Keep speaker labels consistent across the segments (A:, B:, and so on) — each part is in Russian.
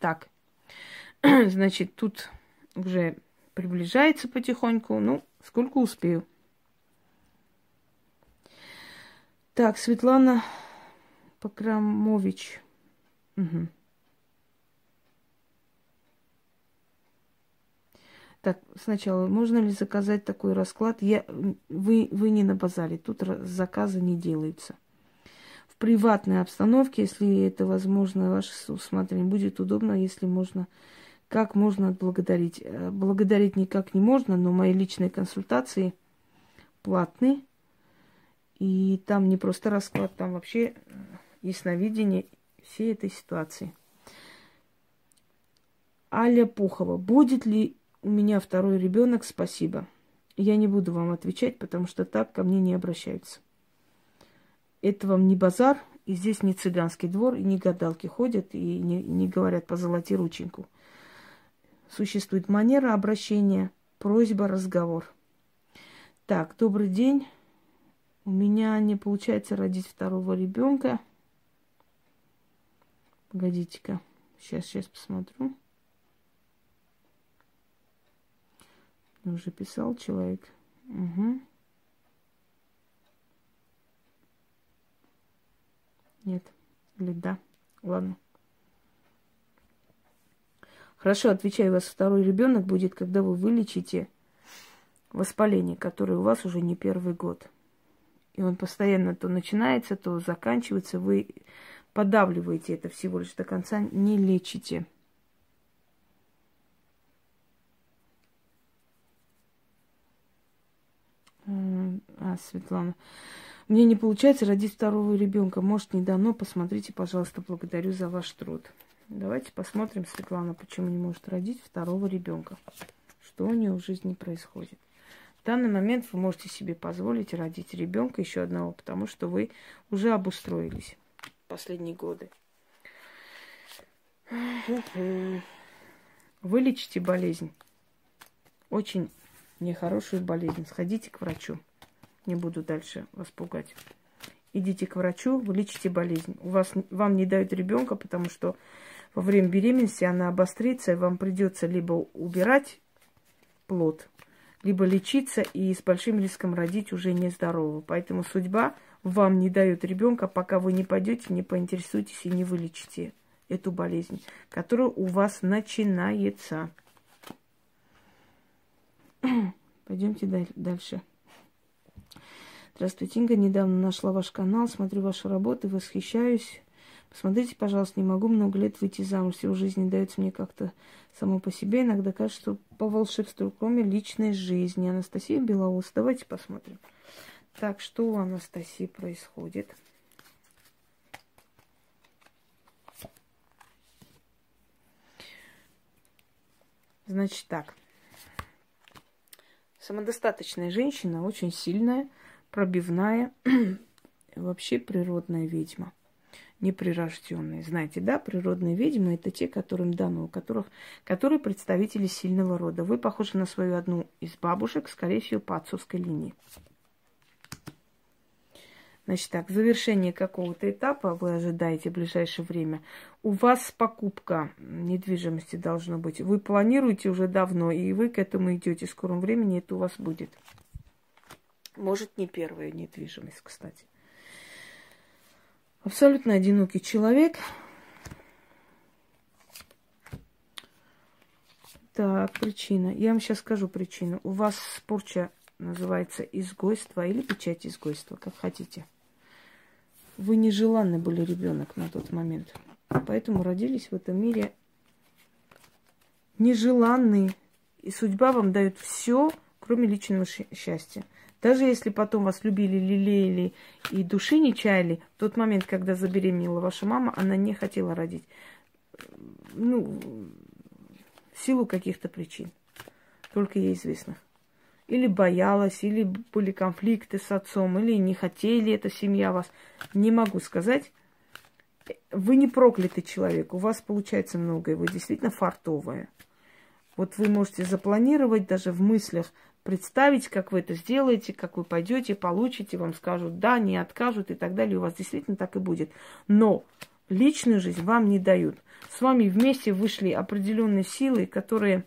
A: Так, значит, тут уже приближается потихоньку. Ну, сколько успею. Так, Светлана Покрамович. Угу. Так, сначала, можно ли заказать такой расклад? Я, вы, вы не на базаре, тут заказы не делаются. Приватной обстановке, если это возможно, ваше усмотрение, будет удобно, если можно, как можно отблагодарить. Э, благодарить никак не можно, но мои личные консультации платные. И там не просто расклад, там вообще э, ясновидение всей этой ситуации. Аля Пухова. Будет ли у меня второй ребенок, спасибо. Я не буду вам отвечать, потому что так ко мне не обращаются. Это вам не базар, и здесь не цыганский двор, и не гадалки ходят, и не, не говорят позолоти рученьку. Существует манера обращения, просьба, разговор. Так, добрый день. У меня не получается родить второго ребенка. Погодите-ка. Сейчас, сейчас посмотрю. Уже писал человек. Угу. Нет. Или да. Ладно. Хорошо, отвечаю, у вас второй ребенок будет, когда вы вылечите воспаление, которое у вас уже не первый год. И он постоянно то начинается, то заканчивается. Вы подавливаете это всего лишь до конца, не лечите. А, Светлана. Мне не получается родить второго ребенка. Может, не дано. Посмотрите, пожалуйста, благодарю за ваш труд. Давайте посмотрим, Светлана, почему не может родить второго ребенка. Что у нее в жизни происходит. В данный момент вы можете себе позволить родить ребенка еще одного, потому что вы уже обустроились последние годы. Вылечите болезнь. Очень нехорошую болезнь. Сходите к врачу. Не буду дальше вас пугать. Идите к врачу, вылечите болезнь. У вас, вам не дают ребенка, потому что во время беременности она обострится, и вам придется либо убирать плод, либо лечиться и с большим риском родить уже нездорового. Поэтому судьба вам не дает ребенка, пока вы не пойдете, не поинтересуетесь и не вылечите эту болезнь, которая у вас начинается. Пойдемте дальше. Здравствуйте, Инга. Недавно нашла ваш канал, смотрю ваши работы, восхищаюсь. Посмотрите, пожалуйста, не могу много лет выйти замуж. Всего жизни дается мне как-то само по себе. Иногда кажется, что по волшебству, кроме личной жизни. Анастасия Белоус. Давайте посмотрим. Так, что у Анастасии происходит? Значит так. Самодостаточная женщина, очень сильная, пробивная, вообще природная ведьма. Неприрожденные. Знаете, да, природные ведьмы это те, которым дано, у которых, которые представители сильного рода. Вы похожи на свою одну из бабушек, скорее всего, по отцовской линии. Значит так, завершение какого-то этапа вы ожидаете в ближайшее время. У вас покупка недвижимости должно быть. Вы планируете уже давно, и вы к этому идете. В скором времени это у вас будет. Может, не первая недвижимость, кстати. Абсолютно одинокий человек. Так, причина. Я вам сейчас скажу причину. У вас порча называется изгойство или печать изгойства, как хотите. Вы нежеланны были ребенок на тот момент. Поэтому родились в этом мире нежеланные. И судьба вам дает все, кроме личного счастья. Даже если потом вас любили, лелеяли и души не чаяли, в тот момент, когда забеременела ваша мама, она не хотела родить. Ну, в силу каких-то причин, только ей известных. Или боялась, или были конфликты с отцом, или не хотели эта семья вас. Не могу сказать. Вы не проклятый человек, у вас получается многое, вы действительно фартовая. Вот вы можете запланировать даже в мыслях, представить, как вы это сделаете, как вы пойдете, получите, вам скажут да, не откажут и так далее. У вас действительно так и будет. Но личную жизнь вам не дают. С вами вместе вышли определенные силы, которые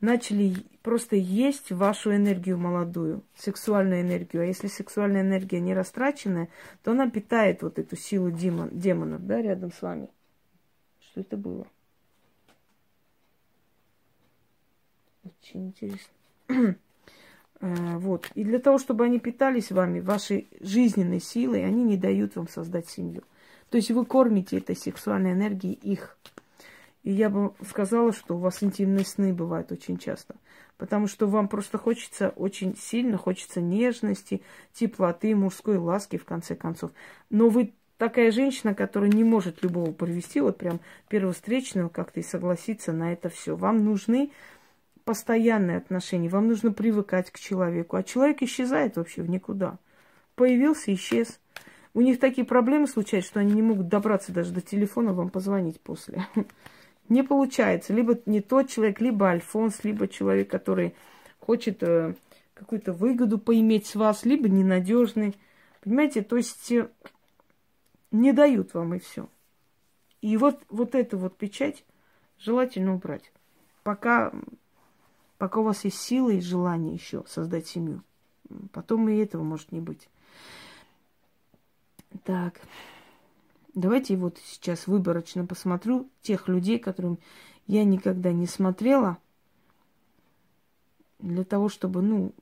A: начали просто есть вашу энергию молодую, сексуальную энергию. А если сексуальная энергия не растраченная, то она питает вот эту силу демон, демонов, да, рядом с вами. Что это было? Очень интересно. А, вот. И для того, чтобы они питались вами, вашей жизненной силой, они не дают вам создать семью. То есть вы кормите этой сексуальной энергией их. И я бы сказала, что у вас интимные сны бывают очень часто. Потому что вам просто хочется, очень сильно хочется нежности, теплоты, мужской ласки, в конце концов. Но вы такая женщина, которая не может любого привести, вот прям первого встречного как-то и согласиться на это все. Вам нужны постоянные отношения, вам нужно привыкать к человеку. А человек исчезает вообще в никуда. Появился, исчез. У них такие проблемы случаются, что они не могут добраться даже до телефона вам позвонить после. Не получается. Либо не тот человек, либо Альфонс, либо человек, который хочет э, какую-то выгоду поиметь с вас, либо ненадежный. Понимаете, то есть э, не дают вам и все. И вот, вот эту вот печать желательно убрать. Пока, пока у вас есть силы и желание еще создать семью. Потом и этого может не быть. Так. Давайте вот сейчас выборочно посмотрю тех людей, которым я никогда не смотрела, для того, чтобы, ну,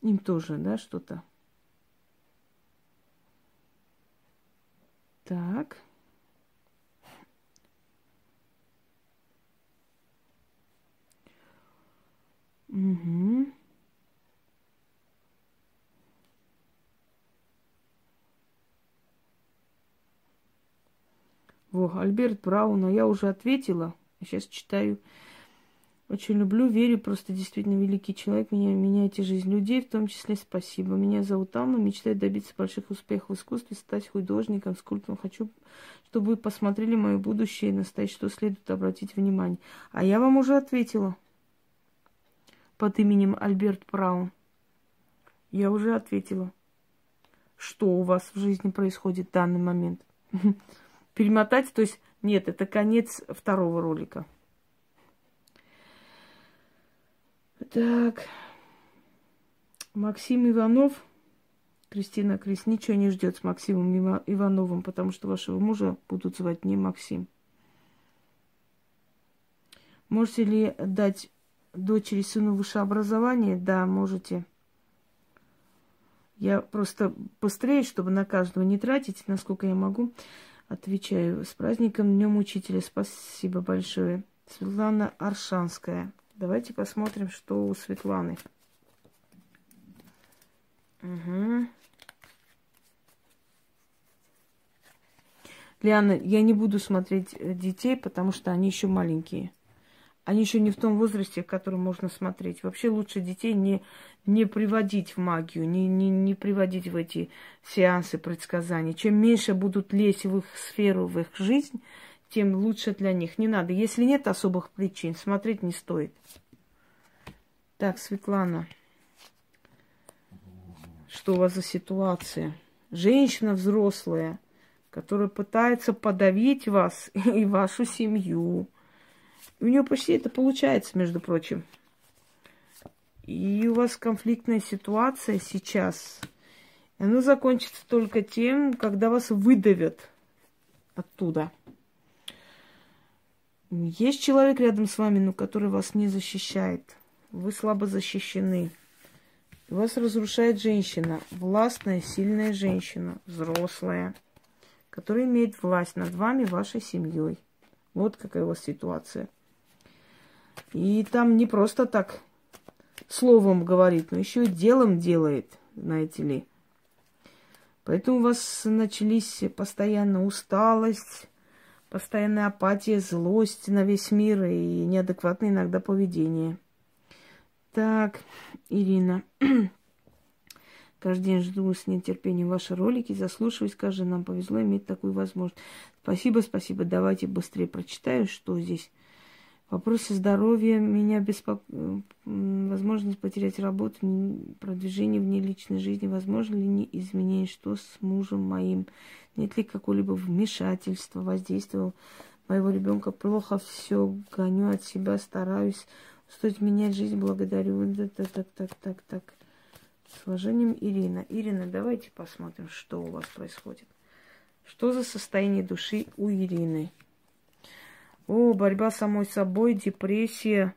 A: им тоже, да, что-то. Так. Угу. Во, Альберт Брауна, я уже ответила. Сейчас читаю. Очень люблю, верю, просто действительно великий человек. Меня меняете жизнь людей, в том числе спасибо. Меня зовут Алма, мечтаю добиться больших успехов в искусстве, стать художником, скульптором. Хочу, чтобы вы посмотрели мое будущее и настоящее, что следует обратить внимание. А я вам уже ответила под именем Альберт Браун. Я уже ответила, что у вас в жизни происходит в данный момент. перемотать, то есть нет, это конец второго ролика. Так, Максим Иванов, Кристина Крис, ничего не ждет с Максимом Ивановым, потому что вашего мужа будут звать не Максим. Можете ли дать дочери сыну высшее образование? Да, можете. Я просто быстрее, чтобы на каждого не тратить, насколько я могу. Отвечаю. С праздником Днем Учителя. Спасибо большое. Светлана Аршанская. Давайте посмотрим, что у Светланы. Угу. Лиана, я не буду смотреть э, детей, потому что они еще маленькие они еще не в том возрасте, в котором можно смотреть. Вообще лучше детей не, не приводить в магию, не, не, не приводить в эти сеансы предсказаний. Чем меньше будут лезть в их сферу, в их жизнь, тем лучше для них. Не надо. Если нет особых причин, смотреть не стоит. Так, Светлана, что у вас за ситуация? Женщина взрослая, которая пытается подавить вас и вашу семью у нее почти это получается, между прочим. И у вас конфликтная ситуация сейчас. И она закончится только тем, когда вас выдавят оттуда. Есть человек рядом с вами, но который вас не защищает. Вы слабо защищены. Вас разрушает женщина, властная, сильная женщина, взрослая, которая имеет власть над вами, вашей семьей. Вот какая у вас ситуация. И там не просто так словом говорит, но еще и делом делает, знаете ли. Поэтому у вас начались постоянно усталость, постоянная апатия, злость на весь мир и неадекватное иногда поведение. Так, Ирина. Каждый день жду с нетерпением ваши ролики, заслушиваюсь, каждый нам повезло иметь такую возможность. Спасибо, спасибо. Давайте быстрее прочитаю, что здесь вопросе здоровья меня беспокоит возможность потерять работу, продвижение вне личной жизни, возможно ли не изменение, что с мужем моим, нет ли какого-либо вмешательства, воздействия моего ребенка, плохо все гоню от себя, стараюсь, стоит менять жизнь, благодарю. Так, так, так, так, так. С уважением, Ирина. Ирина, давайте посмотрим, что у вас происходит. Что за состояние души у Ирины? О, борьба с самой собой, депрессия,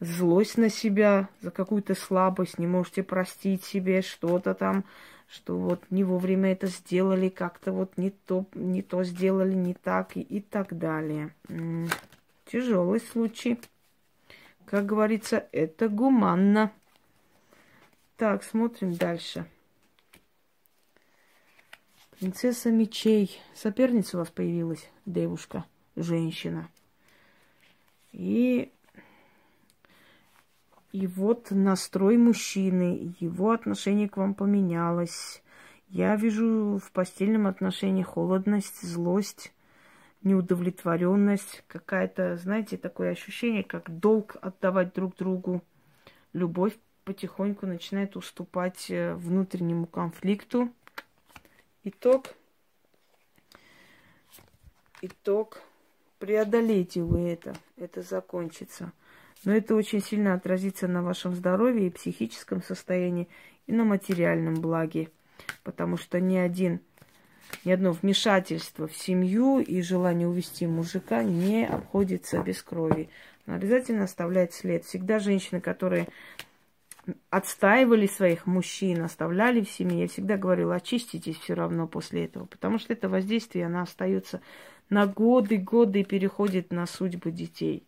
A: злость на себя за какую-то слабость, не можете простить себе что-то там, что вот не вовремя это сделали, как-то вот не то, не то сделали, не так и, и так далее. Тяжелый случай. Как говорится, это гуманно. Так, смотрим дальше. Принцесса мечей. Соперница у вас появилась, девушка, женщина. И, и вот настрой мужчины, его отношение к вам поменялось. Я вижу в постельном отношении холодность, злость, неудовлетворенность, какая-то, знаете, такое ощущение, как долг отдавать друг другу. Любовь потихоньку начинает уступать э, внутреннему конфликту. Итог. Итог. Преодолейте вы это. Это закончится. Но это очень сильно отразится на вашем здоровье и психическом состоянии, и на материальном благе. Потому что ни один, ни одно вмешательство в семью и желание увести мужика не обходится без крови. Он обязательно оставляет след. Всегда женщины, которые отстаивали своих мужчин, оставляли в семье. Я всегда говорила, очиститесь все равно после этого, потому что это воздействие, оно остается на годы, годы и переходит на судьбы детей.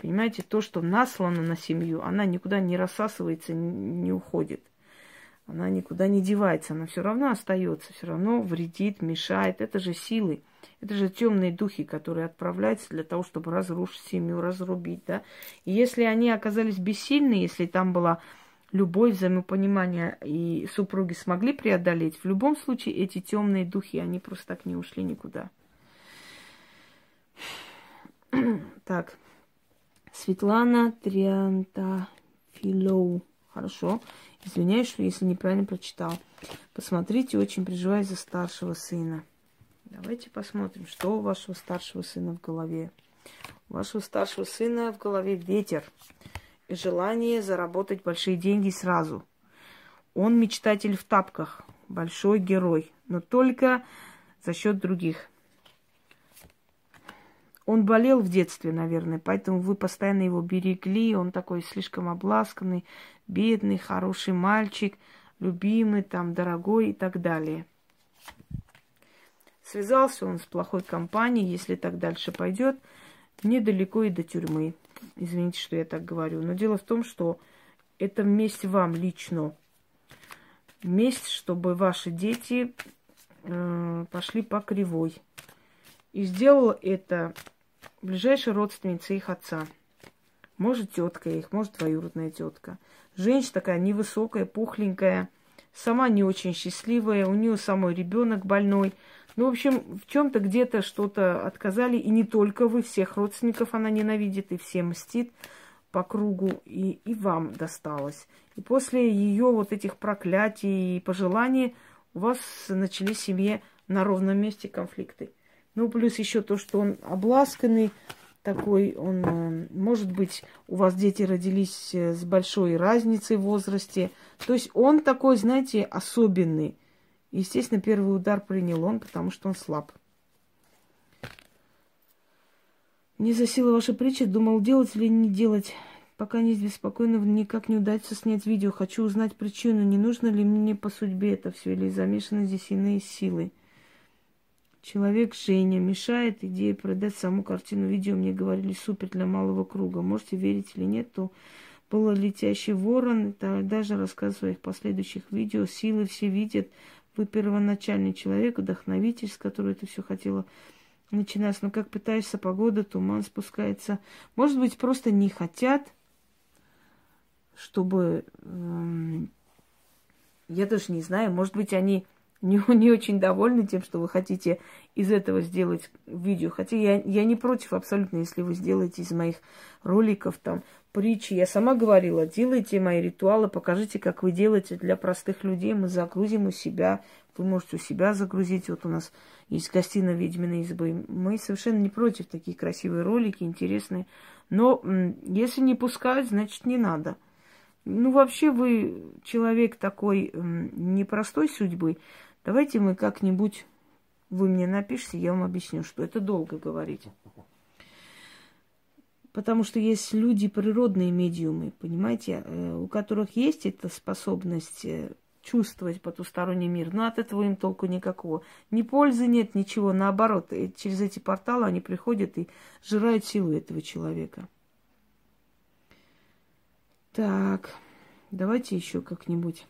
A: Понимаете, то, что наслано на семью, она никуда не рассасывается, не уходит. Она никуда не девается, она все равно остается, все равно вредит, мешает. Это же силы, это же темные духи, которые отправляются для того, чтобы разрушить семью, разрубить, да. И если они оказались бессильны, если там была любовь, взаимопонимание и супруги смогли преодолеть, в любом случае эти темные духи, они просто так не ушли никуда. Так, Светлана Триантафилоу. Хорошо. Извиняюсь, что если неправильно прочитал. Посмотрите, очень переживаю за старшего сына. Давайте посмотрим, что у вашего старшего сына в голове. У вашего старшего сына в голове ветер желание заработать большие деньги сразу. Он мечтатель в тапках, большой герой, но только за счет других. Он болел в детстве, наверное, поэтому вы постоянно его берегли. Он такой слишком обласканный, бедный, хороший мальчик, любимый, там, дорогой и так далее. Связался он с плохой компанией, если так дальше пойдет, недалеко и до тюрьмы. Извините, что я так говорю. Но дело в том, что это месть вам лично. Месть, чтобы ваши дети э, пошли по кривой. И сделала это ближайшая родственница их отца. Может, тетка их, может, двоюродная тетка. Женщина такая невысокая, пухленькая, сама не очень счастливая, у нее самой ребенок больной – ну, в общем, в чем-то где-то что-то отказали, и не только вы, всех родственников она ненавидит и всем мстит по кругу, и, и вам досталось. И после ее вот этих проклятий и пожеланий у вас начались в семье на ровном месте конфликты. Ну, плюс еще то, что он обласканный, такой, он, э, может быть, у вас дети родились э, с большой разницей в возрасте. То есть он такой, знаете, особенный. Естественно, первый удар принял он, потому что он слаб. Не засила ваша притча, думал, делать или не делать. Пока не беспокойно, никак не удается снять видео. Хочу узнать причину, не нужно ли мне по судьбе это все, или замешаны здесь иные силы. Человек Женя мешает идее продать саму картину видео. Мне говорили, супер для малого круга. Можете верить или нет, то было летящий ворон. Даже рассказ своих последующих видео. Силы все видят. Вы первоначальный человек, вдохновитель, с которого это все хотела начинаться. Но как пытаешься, погода, туман спускается. Может быть, просто не хотят, чтобы... Э, я даже не знаю, может быть, они не, не очень довольны тем, что вы хотите из этого сделать видео. Хотя я, я не против абсолютно, если вы сделаете из моих роликов там притчи. Я сама говорила, делайте мои ритуалы, покажите, как вы делаете для простых людей. Мы загрузим у себя, вы можете у себя загрузить. Вот у нас есть гостиная ведьминой избы. Мы совершенно не против такие красивые ролики, интересные. Но если не пускают, значит не надо. Ну, вообще вы человек такой непростой судьбы. Давайте мы как-нибудь, вы мне напишите, я вам объясню, что это долго говорить. Потому что есть люди природные медиумы, понимаете, э, у которых есть эта способность э, чувствовать потусторонний мир, но от этого им толку никакого. Ни пользы нет, ничего. Наоборот, э, через эти порталы они приходят и жирают силу этого человека. Так, давайте еще как-нибудь.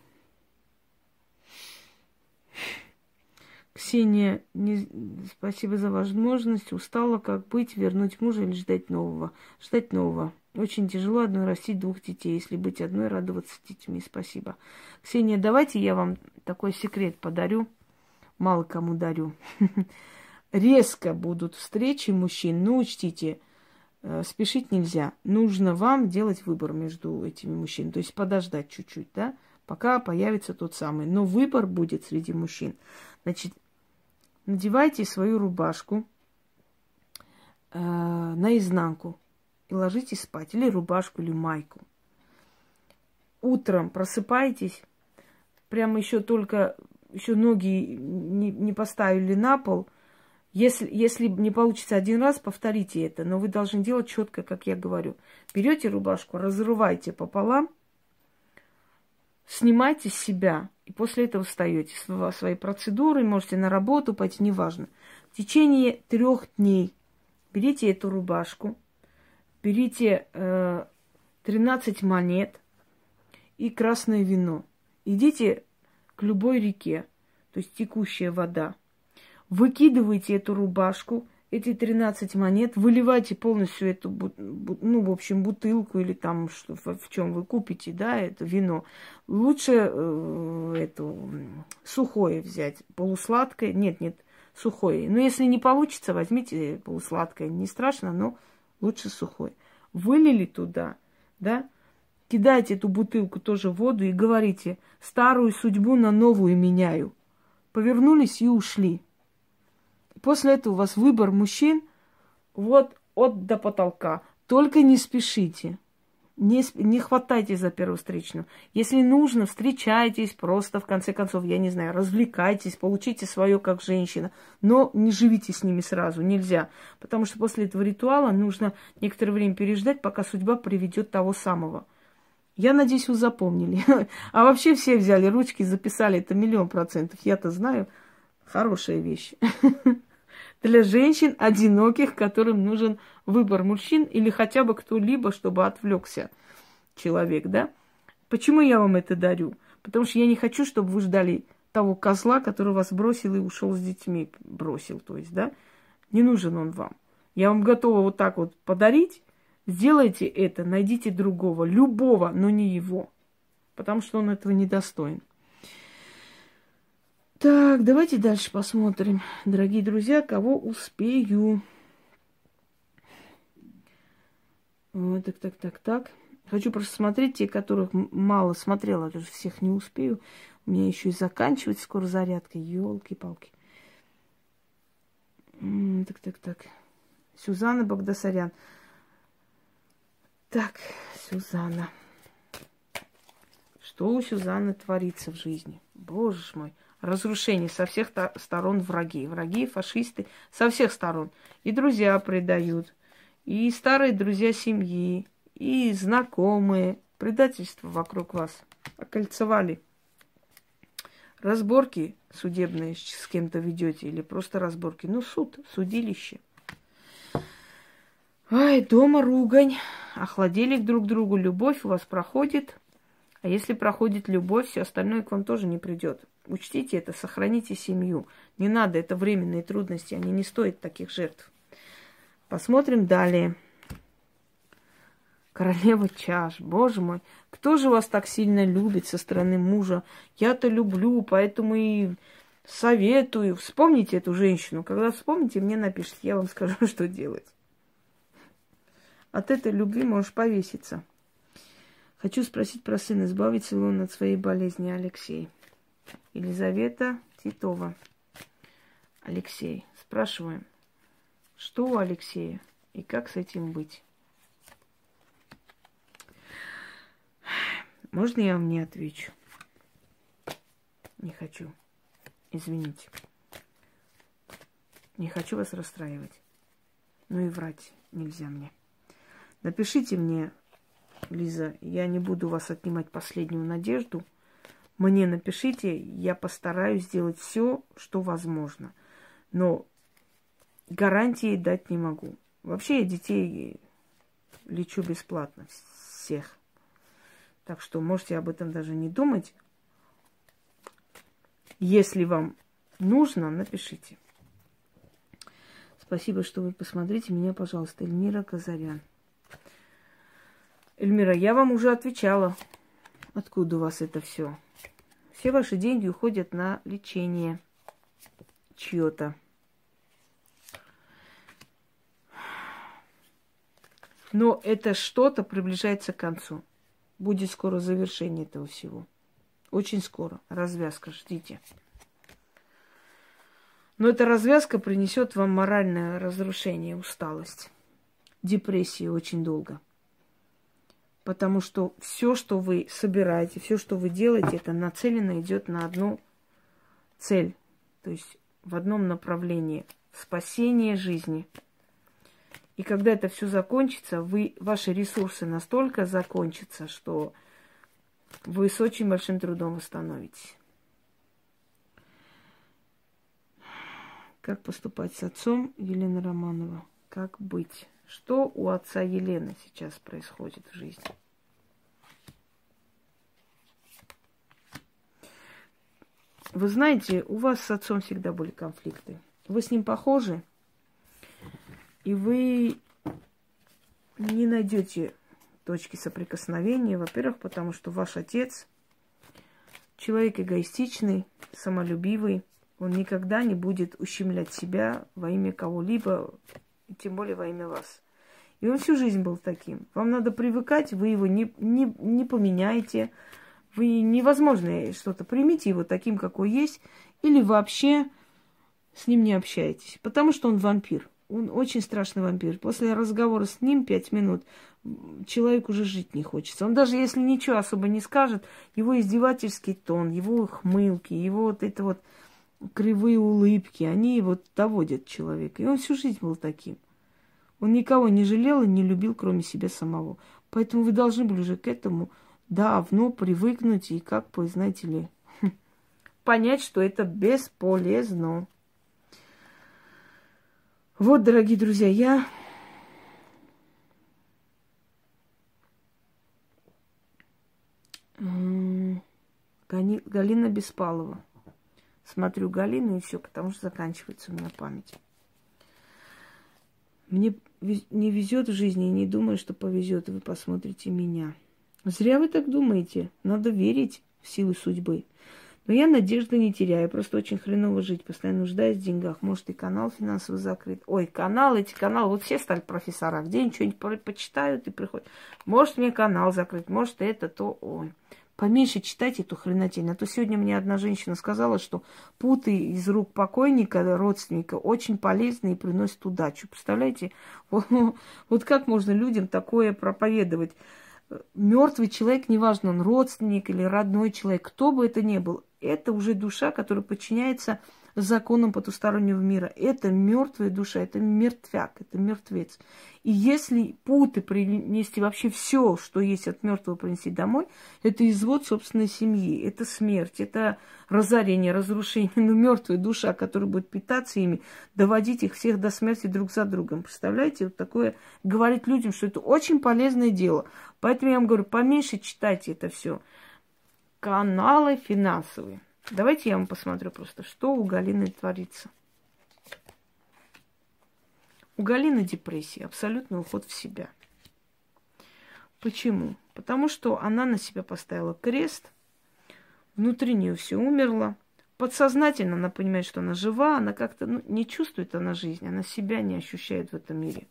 A: Ксения, не... спасибо за возможность. Устала, как быть, вернуть мужа или ждать нового? Ждать нового. Очень тяжело одной растить двух детей. Если быть одной, радоваться детьми. Спасибо. Ксения, давайте я вам такой секрет подарю. Мало кому дарю. Резко будут встречи мужчин. Ну, учтите, э, спешить нельзя. Нужно вам делать выбор между этими мужчинами. То есть подождать чуть-чуть, да, пока появится тот самый. Но выбор будет среди мужчин. Значит, надевайте свою рубашку э, наизнанку и ложитесь спать. Или рубашку, или майку. Утром просыпаетесь, прямо еще только, еще ноги не, не поставили на пол. Если, если не получится один раз, повторите это. Но вы должны делать четко, как я говорю. Берете рубашку, разрывайте пополам, снимайте с себя и после этого встаете. Свои процедуры, можете на работу пойти, неважно. В течение трех дней берите эту рубашку, берите э, 13 монет и красное вино. Идите к любой реке, то есть текущая вода. Выкидывайте эту рубашку эти 13 монет, выливайте полностью эту, ну, в общем, бутылку или там, что, в, чем вы купите, да, это вино. Лучше э, эту сухое взять, полусладкое, нет, нет, сухое. Но если не получится, возьмите полусладкое, не страшно, но лучше сухое. Вылили туда, да, кидайте эту бутылку тоже в воду и говорите, старую судьбу на новую меняю. Повернулись и ушли. После этого у вас выбор мужчин вот от до потолка. Только не спешите. Не, не хватайте за первую встречную. Если нужно, встречайтесь просто, в конце концов, я не знаю, развлекайтесь, получите свое как женщина. Но не живите с ними сразу, нельзя. Потому что после этого ритуала нужно некоторое время переждать, пока судьба приведет того самого. Я надеюсь, вы запомнили. А вообще все взяли ручки, записали. Это миллион процентов. Я-то знаю. Хорошая вещь. для женщин одиноких, которым нужен выбор мужчин или хотя бы кто-либо, чтобы отвлекся человек, да? Почему я вам это дарю? Потому что я не хочу, чтобы вы ждали того козла, который вас бросил и ушел с детьми, бросил, то есть, да? Не нужен он вам. Я вам готова вот так вот подарить. Сделайте это, найдите другого, любого, но не его, потому что он этого недостоин. Так, давайте дальше посмотрим, дорогие друзья, кого успею. Вот, так, так, так, так. Хочу просто смотреть те, которых мало смотрела, даже всех не успею. У меня еще и заканчивается скоро зарядка. Елки-палки. Так, так, так. Сюзанна Багдасарян. Так, Сюзанна. Что у Сюзанны творится в жизни? Боже мой разрушение со всех сторон враги. Враги, фашисты со всех сторон. И друзья предают, и старые друзья семьи, и знакомые. Предательство вокруг вас. Окольцевали. Разборки судебные с кем-то ведете или просто разборки. Ну, суд, судилище. Ай, дома ругань. Охладели друг другу. Любовь у вас проходит. А если проходит любовь, все остальное к вам тоже не придет. Учтите это, сохраните семью. Не надо, это временные трудности, они не стоят таких жертв. Посмотрим далее. Королева чаш, боже мой, кто же вас так сильно любит со стороны мужа? Я-то люблю, поэтому и Советую. Вспомните эту женщину. Когда вспомните, мне напишите, я вам скажу, что делать. От этой любви можешь повеситься. Хочу спросить про сына, избавится ли он от своей болезни, Алексей. Елизавета Титова. Алексей. Спрашиваем, что у Алексея и как с этим быть? Можно я вам не отвечу? Не хочу. Извините. Не хочу вас расстраивать. Ну и врать нельзя мне. Напишите мне, Лиза, я не буду вас отнимать последнюю надежду. Мне напишите, я постараюсь сделать все, что возможно. Но гарантии дать не могу. Вообще я детей лечу бесплатно всех. Так что можете об этом даже не думать. Если вам нужно, напишите. Спасибо, что вы посмотрите меня, пожалуйста. Эльмира Казарян. Эльмира, я вам уже отвечала. Откуда у вас это все? Все ваши деньги уходят на лечение чье-то. Но это что-то приближается к концу. Будет скоро завершение этого всего. Очень скоро. Развязка. Ждите. Но эта развязка принесет вам моральное разрушение, усталость, депрессию очень долго. Потому что все, что вы собираете, все, что вы делаете, это нацелено идет на одну цель. То есть в одном направлении. Спасение жизни – и когда это все закончится, вы, ваши ресурсы настолько закончатся, что вы с очень большим трудом восстановитесь. Как поступать с отцом Елена Романова? Как быть? Что у отца Елены сейчас происходит в жизни? Вы знаете, у вас с отцом всегда были конфликты. Вы с ним похожи? и вы не найдете точки соприкосновения. Во-первых, потому что ваш отец человек эгоистичный, самолюбивый. Он никогда не будет ущемлять себя во имя кого-либо, тем более во имя вас. И он всю жизнь был таким. Вам надо привыкать, вы его не, не, не поменяете. Вы невозможно что-то. Примите его таким, какой есть, или вообще с ним не общайтесь. Потому что он вампир. Он очень страшный вампир. После разговора с ним пять минут человек уже жить не хочется. Он даже если ничего особо не скажет, его издевательский тон, его хмылки, его вот это вот кривые улыбки, они вот доводят человека. И он всю жизнь был таким. Он никого не жалел и не любил, кроме себя самого. Поэтому вы должны были уже к этому давно привыкнуть и как бы, знаете ли, понять, что это бесполезно. Вот, дорогие друзья, я Галина Беспалова. Смотрю Галину и все, потому что заканчивается у меня память. Мне не везет в жизни и не думаю, что повезет, вы посмотрите меня. Зря вы так думаете. Надо верить в силу судьбы. Но я надежды не теряю, просто очень хреново жить, постоянно нуждаюсь в деньгах. Может, и канал финансово закрыт. Ой, канал, эти каналы, вот все стали профессора, где что-нибудь почитают и приходят. Может, мне канал закрыть, может, это, то, ой. Поменьше читайте эту хренотень. А то сегодня мне одна женщина сказала, что путы из рук покойника, родственника, очень полезны и приносят удачу. Представляете? Вот, вот как можно людям такое проповедовать? Мертвый человек, неважно, он родственник или родной человек, кто бы это ни был, это уже душа, которая подчиняется законам потустороннего мира. Это мертвая душа, это мертвяк, это мертвец. И если путы принести вообще все, что есть от мертвого принести домой, это извод собственной семьи, это смерть, это разорение, разрушение. Но мертвая душа, которая будет питаться ими, доводить их всех до смерти друг за другом. Представляете, вот такое говорить людям, что это очень полезное дело. Поэтому я вам говорю, поменьше читайте это все каналы финансовые. Давайте я вам посмотрю просто, что у Галины творится. У Галины депрессия, абсолютный уход в себя. Почему? Потому что она на себя поставила крест, внутри нее все умерло, подсознательно она понимает, что она жива, она как-то ну, не чувствует она жизнь, она себя не ощущает в этом мире.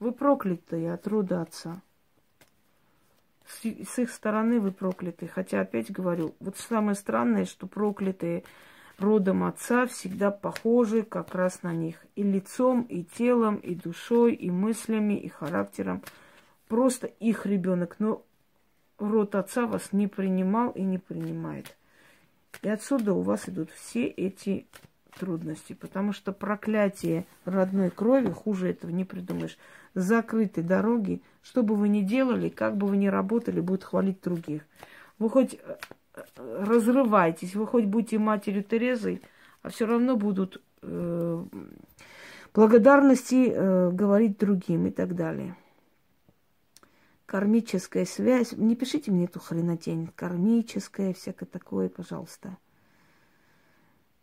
A: Вы проклятые от рода отца. С, их стороны вы прокляты. Хотя, опять говорю, вот самое странное, что проклятые родом отца всегда похожи как раз на них. И лицом, и телом, и душой, и мыслями, и характером. Просто их ребенок. Но род отца вас не принимал и не принимает. И отсюда у вас идут все эти трудности, потому что проклятие родной крови хуже этого не придумаешь. Закрыты дороги, что бы вы ни делали, как бы вы ни работали, будут хвалить других. Вы хоть э, э, разрывайтесь, вы хоть будьте матерью Терезой, а все равно будут э, благодарности э, говорить другим и так далее кармическая связь. Не пишите мне эту хренотень. Кармическая, всякое такое, пожалуйста.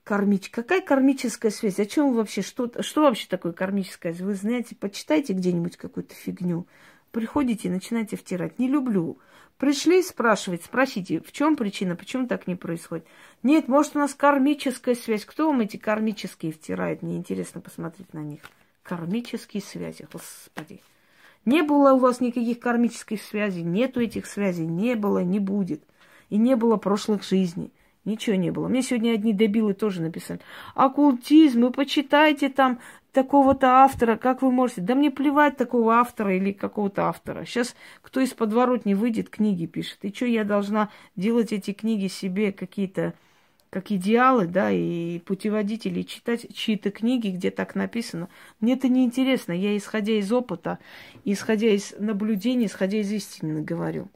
A: Кармич... Какая кармическая связь? О чем вообще? Что, что вообще такое кармическая связь? Вы знаете, почитайте где-нибудь какую-то фигню. Приходите, начинайте втирать. Не люблю. Пришли спрашивать, спросите, в чем причина, почему так не происходит. Нет, может, у нас кармическая связь. Кто вам эти кармические втирает? Мне интересно посмотреть на них. Кармические связи, господи. Не было у вас никаких кармических связей, нету этих связей, не было, не будет. И не было прошлых жизней. Ничего не было. Мне сегодня одни дебилы тоже написали. Оккультизм, вы почитайте там такого-то автора, как вы можете. Да мне плевать такого автора или какого-то автора. Сейчас кто из подворотни выйдет, книги пишет. И что я должна делать эти книги себе какие-то как идеалы, да, и путеводители, читать чьи-то книги, где так написано. Мне это не интересно. Я, исходя из опыта, исходя из наблюдений, исходя из истины говорю.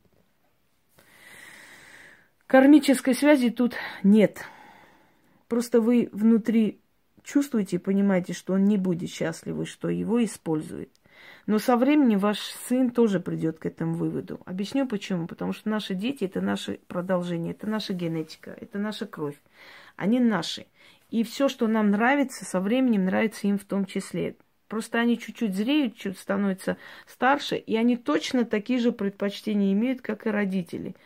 A: Кармической связи тут нет. Просто вы внутри чувствуете и понимаете, что он не будет счастлив, что его используют. Но со временем ваш сын тоже придет к этому выводу. Объясню почему. Потому что наши дети это наше продолжение, это наша генетика, это наша кровь. Они наши. И все, что нам нравится, со временем нравится им в том числе. Просто они чуть-чуть зреют, чуть становятся старше, и они точно такие же предпочтения имеют, как и родители.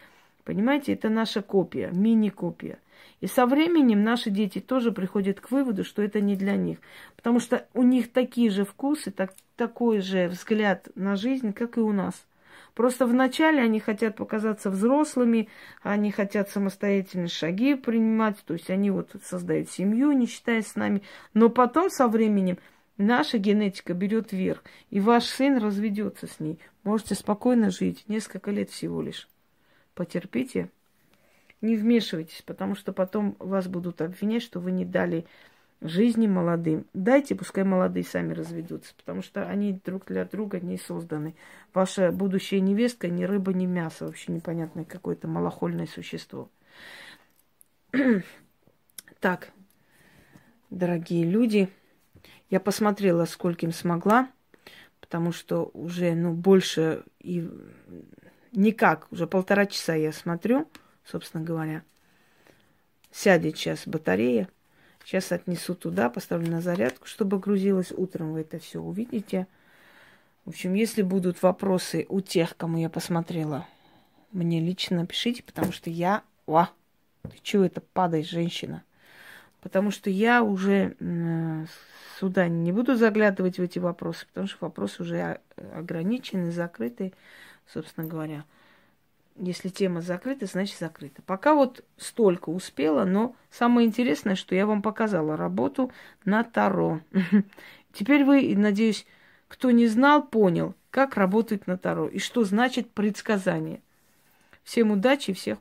A: Понимаете, это наша копия, мини-копия. И со временем наши дети тоже приходят к выводу, что это не для них. Потому что у них такие же вкусы, так, такой же взгляд на жизнь, как и у нас. Просто вначале они хотят показаться взрослыми, они хотят самостоятельные шаги принимать, то есть они вот создают семью, не считаясь с нами. Но потом со временем наша генетика берет верх, и ваш сын разведется с ней. Можете спокойно жить, несколько лет всего лишь. Потерпите не вмешивайтесь, потому что потом вас будут обвинять, что вы не дали жизни молодым. Дайте, пускай молодые сами разведутся, потому что они друг для друга не созданы. Ваша будущая невестка ни рыба, ни мясо, вообще непонятное какое-то малохольное существо. так, дорогие люди, я посмотрела, скольким смогла, потому что уже, ну, больше и никак, уже полтора часа я смотрю – собственно говоря. Сядет сейчас батарея. Сейчас отнесу туда, поставлю на зарядку, чтобы грузилось. Утром вы это все увидите. В общем, если будут вопросы у тех, кому я посмотрела, мне лично напишите, потому что я... Ва! Ты чего это падаешь, женщина? Потому что я уже сюда не буду заглядывать в эти вопросы, потому что вопросы уже ограничены, закрыты, собственно говоря. Если тема закрыта, значит закрыта. Пока вот столько успела, но самое интересное, что я вам показала работу на Таро. Теперь вы, надеюсь, кто не знал, понял, как работает на Таро и что значит предсказание. Всем удачи, всех